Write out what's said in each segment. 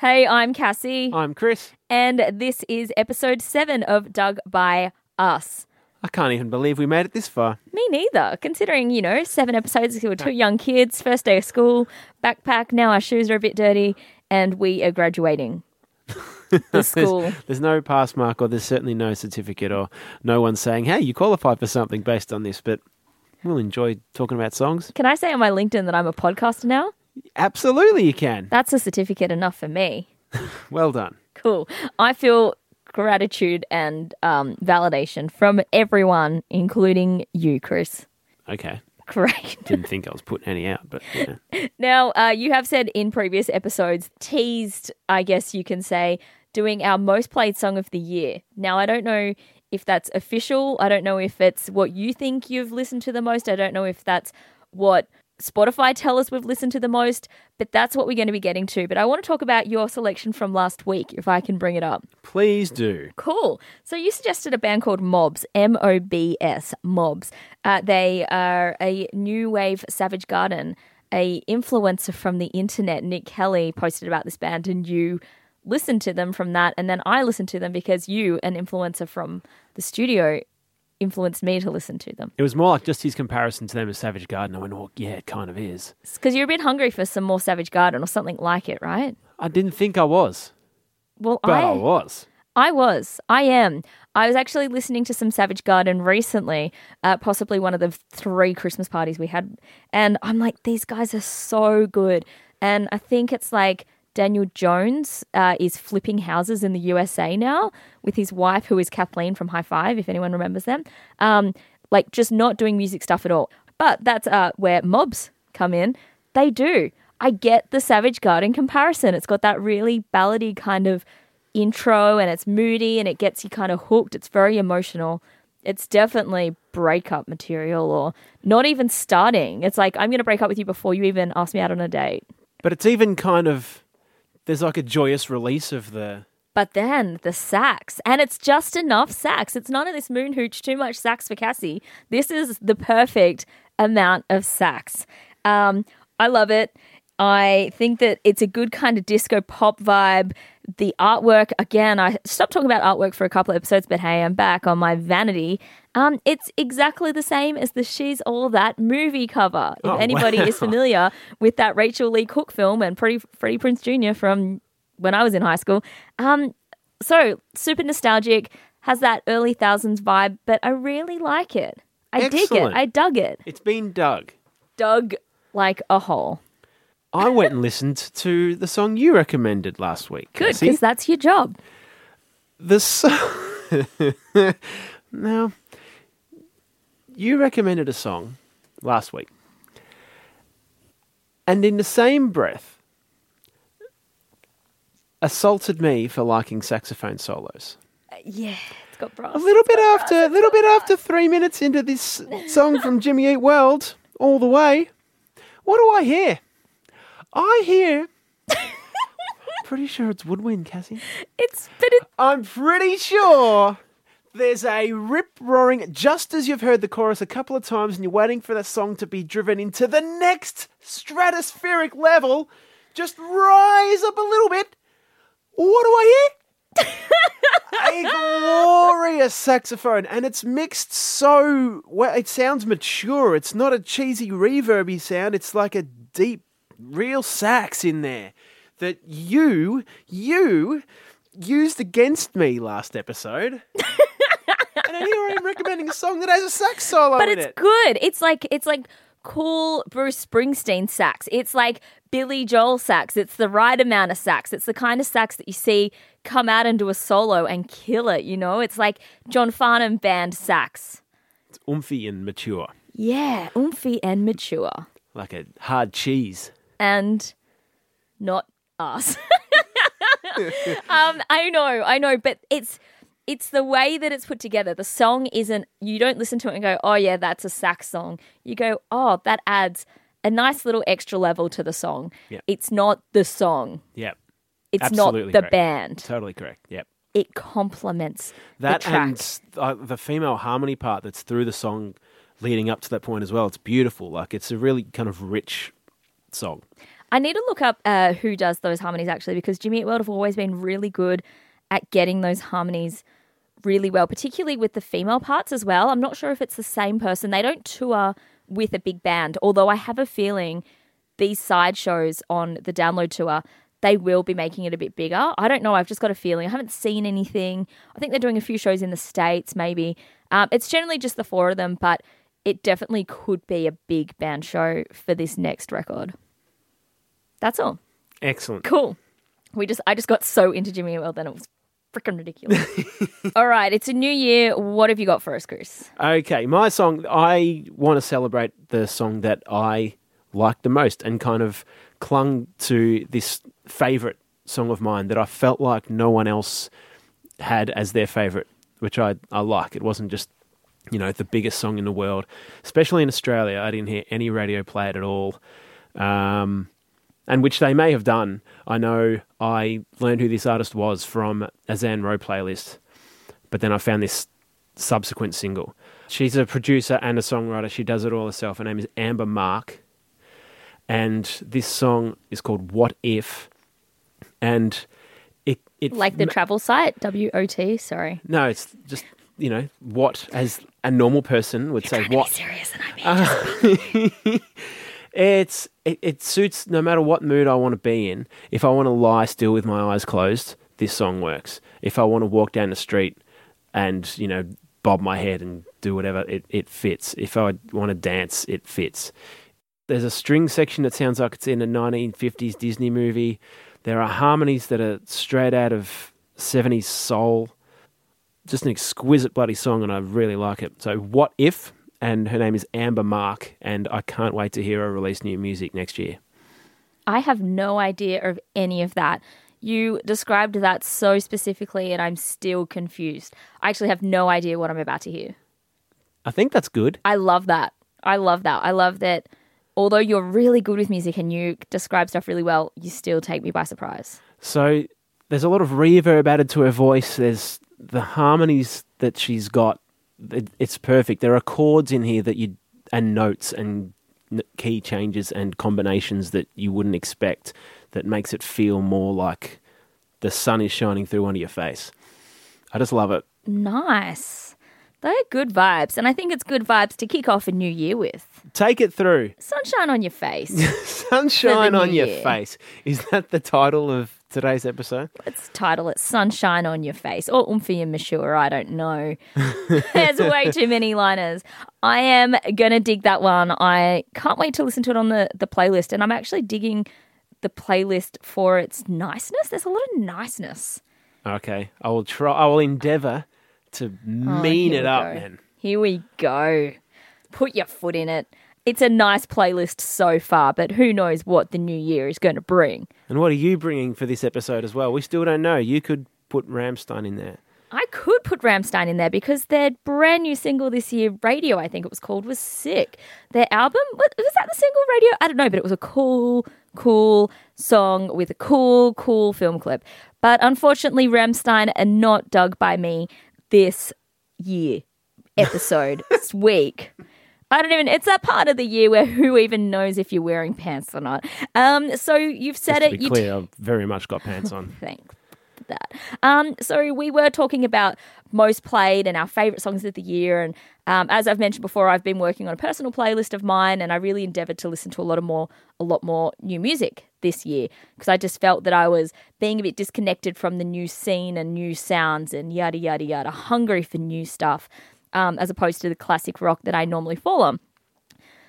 Hey, I'm Cassie, I'm Chris. and this is episode seven of Dug by Us. I can't even believe we made it this far. Me neither, considering, you know, seven episodes, we were two young kids, first day of school, backpack, now our shoes are a bit dirty, and we are graduating the school. There's, there's no pass mark, or there's certainly no certificate, or no one saying, "Hey, you qualify for something based on this." But we'll enjoy talking about songs. Can I say on my LinkedIn that I'm a podcaster now? Absolutely, you can. That's a certificate enough for me. Well done. Cool. I feel gratitude and um, validation from everyone, including you, Chris. Okay. Great. Didn't think I was putting any out, but yeah. Now, uh, you have said in previous episodes, teased, I guess you can say, doing our most played song of the year. Now, I don't know if that's official. I don't know if it's what you think you've listened to the most. I don't know if that's what Spotify tell us we've listened to the most, but that's what we're going to be getting to. But I want to talk about your selection from last week, if I can bring it up. please do. Cool. So you suggested a band called Mobs, M O B S, Mobs. Uh, they are a new wave Savage Garden. A influencer from the internet, Nick Kelly, posted about this band, and you listened to them from that. And then I listened to them because you, an influencer from the studio, influenced me to listen to them. It was more like just his comparison to them as Savage Garden. I went, "Oh, yeah, it kind of is." Because you're a bit hungry for some more Savage Garden or something like it, right? I didn't think I was, Well, but I, was. I was. I am. I was actually listening to some Savage Garden recently, uh, possibly one of the three Christmas parties we had. And I'm like, these guys are so good. And I think it's like Daniel Jones uh, is flipping houses in the USA now with his wife, who is Kathleen from Hi-5, if anyone remembers them. Um, like, just not doing music stuff at all. But that's uh, where mobs come in. They do. I get the Savage Garden comparison. It's got that really ballady kind of intro and it's moody and it gets you kind of hooked. It's very emotional. It's definitely breakup material or not even starting. It's like, I'm going to break up with you before you even ask me out on a date. But it's even kind of there's like a joyous release of the But then the sax, and it's just enough sax. It's none of this moon hooch, too much sax for Cassie. This is the perfect amount of sax. Um, I love it. I think that it's a good kind of disco pop vibe. The artwork, again, I stopped talking about artwork for a couple of episodes, but hey, I'm back on my vanity. Um, it's exactly the same as the She's All That movie cover. If Oh, anybody wow. is familiar with that Rachael Leigh Cook film and Freddie, Freddie Prinze Jr. from when I was in high school. Um, so super nostalgic, has that early thousands vibe, but I really like it. I dig it. I dug it. it's been dug. Dug like a hole. I went and listened to the song you recommended last week. Good, because that's your job. The song. now, you recommended a song last week, and in the same breath, assaulted me for liking saxophone solos. Uh, yeah, it's got brass. A little bit after, a little bit after three minutes into this song from Jimmy Eat World, all the way. What do I hear? I hear. pretty sure it's woodwind, Cassie. It's but it, I'm pretty sure there's a rip roaring just as you've heard the chorus a couple of times and you're waiting for the song to be driven into the next stratospheric level. Just rise up a little bit. What do I hear? a glorious saxophone, and it's mixed so well. It sounds mature. It's not a cheesy reverby sound. It's like a deep, real sax in there that you, you used against me last episode. and then here I'm recommending a song that has a sax solo but in it's it. good. It's like it's like cool Bruce Springsteen sax. It's like Billy Joel sax. It's the right amount of sax. It's the kind of sax that you see come out and do a solo and kill it, you know? It's like John Farnham band sax. It's umphy and mature, Yeah, oomphy and mature. like a hard cheese. And not us. um, I know, I know, but it's it's the way that it's put together. The song isn't you don't listen to it and go, "Oh yeah, that's a sax song." You go, "Oh, that adds a nice little extra level to the song." Yeah. It's not the song. Yep. It's Absolutely not the correct. band. Totally correct. Yep. It complements That the track. and uh, the female harmony part that's through the song leading up to that point as well. It's beautiful. Like it's a really kind of rich song. I need to look up uh, who does those harmonies actually, because Jimmy Eat World have always been really good at getting those harmonies really well, particularly with the female parts as well. I'm not sure if it's the same person. They don't tour with a big band, although I have a feeling these side shows on the download tour they will be making it a bit bigger. I don't know. I've just got a feeling. I haven't seen anything. I think they're doing a few shows in the States, maybe. Um, it's generally just the four of them, but it definitely could be a big band show for this next record. That's all. Excellent. Cool. We just I just got so into Jimmy Well, then it was freaking ridiculous. all right, it's a new year. What have you got for us, Chris? Okay, my song. I want to celebrate the song that I liked the most and kind of clung to this favorite song of mine that I felt like no one else had as their favorite, which I, I like. It wasn't just, you know, the biggest song in the world, especially in Australia. I didn't hear any radio play it at all. Um, and which they may have done. I know I learned who this artist was from a Zan Rowe playlist, but then I found this subsequent single. She's a producer and a songwriter. She does it all herself. Her name is Amber Mark. And this song is called What If and it, it like the travel site WOT. Sorry, no, it's just you know what as a normal person would You're say. What serious and I uh, it's it, it suits no matter what mood I want to be in. If I want to lie still with my eyes closed, this song works. If I want to walk down the street and you know bob my head and do whatever, it, it fits. If I want to dance, it fits. There's a string section that sounds like it's in a 1950s Disney movie. There are harmonies that are straight out of 70s soul. Just an exquisite bloody song, and I really like it. So, What If? And her name is Amber Mark, and I can't wait to hear her release new music next year. I have no idea of any of that. You described that so specifically, and I'm still confused. I actually have no idea what I'm about to hear. I think that's good. I love that. I love that. I love that although you're really good with music and you describe stuff really well, you still take me by surprise. So there's a lot of reverb added to her voice. There's the harmonies that she's got. It's perfect. There are chords in here that you and notes and key changes and combinations that you wouldn't expect that makes it feel more like the sun is shining through onto your face. I just love it. Nice. They're good vibes. And I think it's good vibes to kick off a new year with. Take it through. Sunshine on your face. Sunshine on your year. face. Is that the title of today's episode? Let's title it Sunshine on Your Face or Oomphy and. I don't know. There's way too many liners. I am going to dig that one. I can't wait to listen to it on the, the playlist. And I'm actually digging the playlist for its niceness. There's a lot of niceness. Okay. I will try, I will endeavor to oh, mean it up, man. Here we go put your foot in it. It's a nice playlist so far, but who knows what the new year is going to bring. And what are you bringing for this episode as well? We still don't know. You could put Rammstein in there. I could put Rammstein in there because their brand new single this year, Radio, I think it was called, was sick. Their album, was that the single Radio? I don't know, but it was a cool, cool song with a cool, cool film clip. But unfortunately, Rammstein are not dug by me this year episode, this week. I don't even. It's that part of the year where who even knows if you're wearing pants or not. Um, so you've said Just it. To be clear, I've very much got pants on. Thanks that. Um, so we were talking about most played and our favorite songs of the year, and um, as I've mentioned before, I've been working on a personal playlist of mine, and I really endeavored to listen to a lot of more, a lot more new music this year because I just felt that I was being a bit disconnected from the new scene and new sounds and yada yada yada, hungry for new stuff um, as opposed to the classic rock that I normally fall on.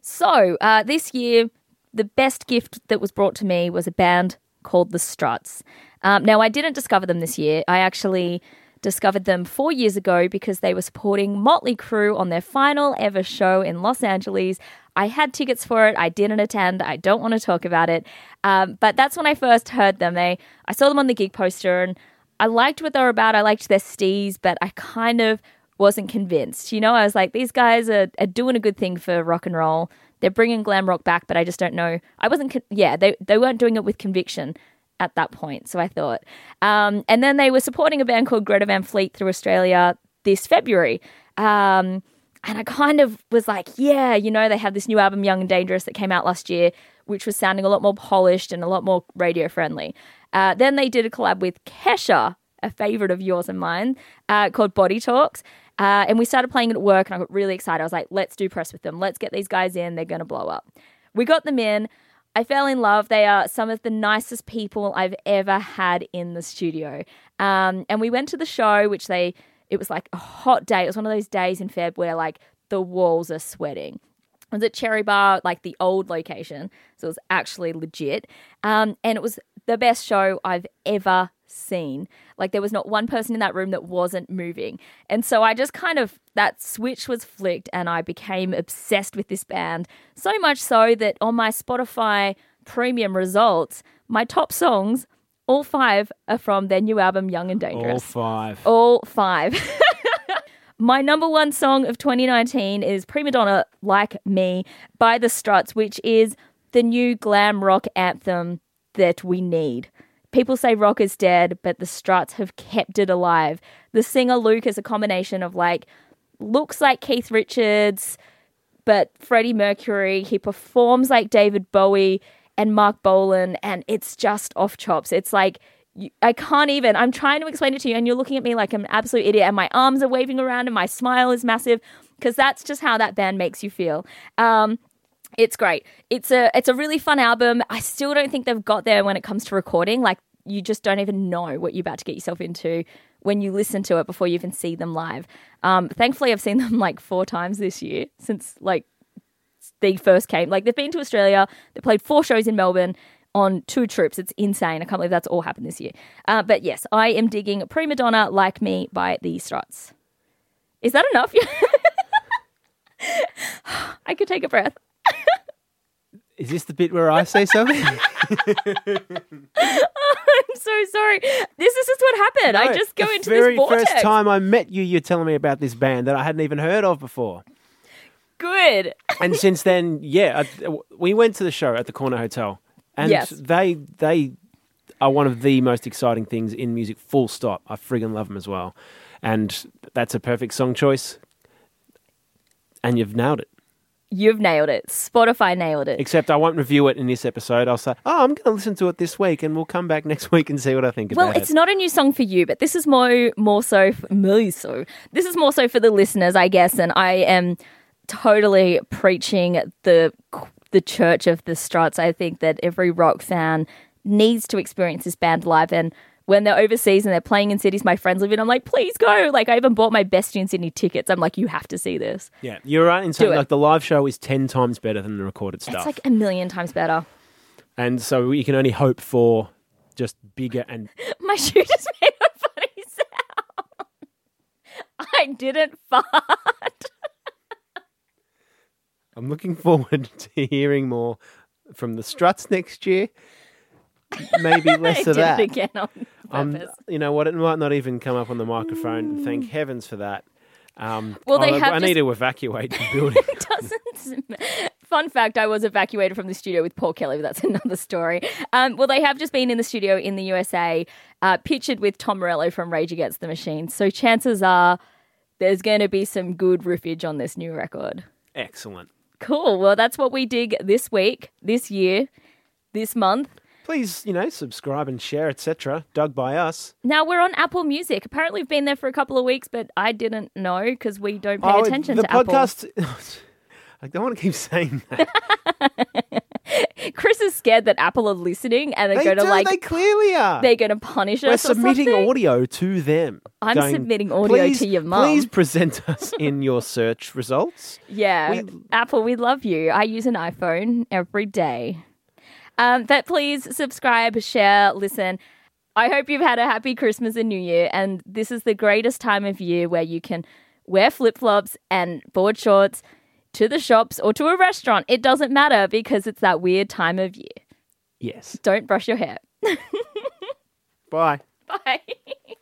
So uh, this year, the best gift that was brought to me was a band called The Struts. Um, now, I didn't discover them this year. I actually discovered them four years ago because they were supporting Motley Crue on their final ever show in Los Angeles. I had tickets for it. I didn't attend. I don't want to talk about it. Um, but that's when I first heard them. They, I saw them on the gig poster and I liked what they were about. I liked their stees, but I kind of wasn't convinced. You know, I was like, these guys are, are doing a good thing for rock and roll. They're bringing glam rock back, but I just don't know. I wasn't, con- yeah, they, they weren't doing it with conviction at that point. So I thought. Um, and then they were supporting a band called Greta Van Fleet through Australia this February. Um, and I kind of was like, yeah, you know, they have this new album, Young and Dangerous, that came out last year. which was sounding a lot more polished and a lot more radio friendly. Uh, then they did a collab with Kesha, a favorite of yours and mine, uh, called Body Talks. Uh, and we started playing it at work, and I got really excited. I was like, let's do press with them. Let's get these guys in. They're going to blow up. We got them in. I fell in love. They are some of the nicest people I've ever had in the studio. Um, and we went to the show, which they, it was like a hot day. It was one of those days in Feb where like the walls are sweating. It was at Cherry Bar, like the old location. So it was actually legit. Um, and it was the best show I've ever seen. Like there was not one person in that room that wasn't moving. And so I just kind of that switch was flicked and I became obsessed with this band. So much so that on my Spotify premium results, my top songs, all five are from their new album Young and Dangerous. All five. All five. My number one song of 2019 is Prima Donna Like Me by The Struts, which is the new glam rock anthem that we need. People say rock is dead, but The Struts have kept it alive. The singer Luke is a combination of like, looks like Keith Richards, but Freddie Mercury. He performs like David Bowie and Marc Bolan, and it's just off chops. It's like I can't even. I'm trying to explain it to you, and you're looking at me like I'm an absolute idiot, and my arms are waving around, and my smile is massive because that's just how that band makes you feel. Um, it's great. It's a it's a really fun album. I still don't think they've got there when it comes to recording. Like you just don't even know what you're about to get yourself into when you listen to it before you even see them live. Um, thankfully, I've seen them like four times this year since like they first came. Like they've been to Australia. They played four shows in Melbourne on two trips. It's insane. I can't believe that's all happened this year. Uh, but yes, I am digging Prima Donna Like Me by the Struts. Is that enough? I could take a breath. Is this the bit where I say something? I'm so sorry. This is just what happened. I just go into very this vortex. first time I met you, you're telling me about this band that I hadn't even heard of before. Good. And since then, yeah, I, we went to the show at the Corner Hotel, and Yes. they they are one of the most exciting things in music. Full stop. I friggin' love them as well, and that's a perfect song choice. And you've nailed it. You've nailed it. Spotify nailed it. Except I won't review it in this episode. I'll say, "Oh, I'm going to listen to it this week, and we'll come back next week and see what I think Well, about it's not a new song for you, but this is more more so for me. So this is more so for the listeners, I guess. And I am totally preaching the the church of the Struts. I think that every rock fan needs to experience this band live. And when they're overseas and they're playing in cities my friends live in, I'm like, please go. Like I even bought my Bestie in Sydney tickets. I'm like, you have to see this. Yeah, you're right in saying like the live show is ten times better than the recorded stuff, It's like a million times better. and so you can only hope for just bigger and My shoe just made a funny sound. I didn't fart. I'm looking forward to hearing more from the Struts next year. Maybe less of that. again on Um, you know what? It might not even come up on the microphone. Thank heavens for that. Um, Well, they I, have I need to evacuate the building. doesn't. Fun fact: I was evacuated from the studio with Paul Kelly, but that's another story. Um, well, they have just been in the studio in the USA, uh, pictured with Tom Morello from Rage Against the Machine. So chances are there's going to be some good riffage on this new record. Excellent. Cool. Well, that's what we dig this week, this year, this month. Please, you know, subscribe and share, etc. Dug by us. Now we're on Apple Music. Apparently, we've been there for a couple of weeks, but I didn't know because we don't pay Oh, attention the to Apple. podcast. I don't want to keep saying that. Chris is scared that Apple are listening and they're They going to like they clearly are. they're going to punish We're us. or submitting audio to them. I'm going, submitting audio "Please- to your mum." Please present us in your search results. Yeah, We- Apple, we love you. I use an iPhone every day. Um, but please subscribe, share, listen. I hope you've had a happy Christmas and New Year. And this is the greatest time of year where you can wear flip flops and board shorts to the shops or to a restaurant. It doesn't matter because it's that weird time of year. Yes. Don't brush your hair. Bye. Bye.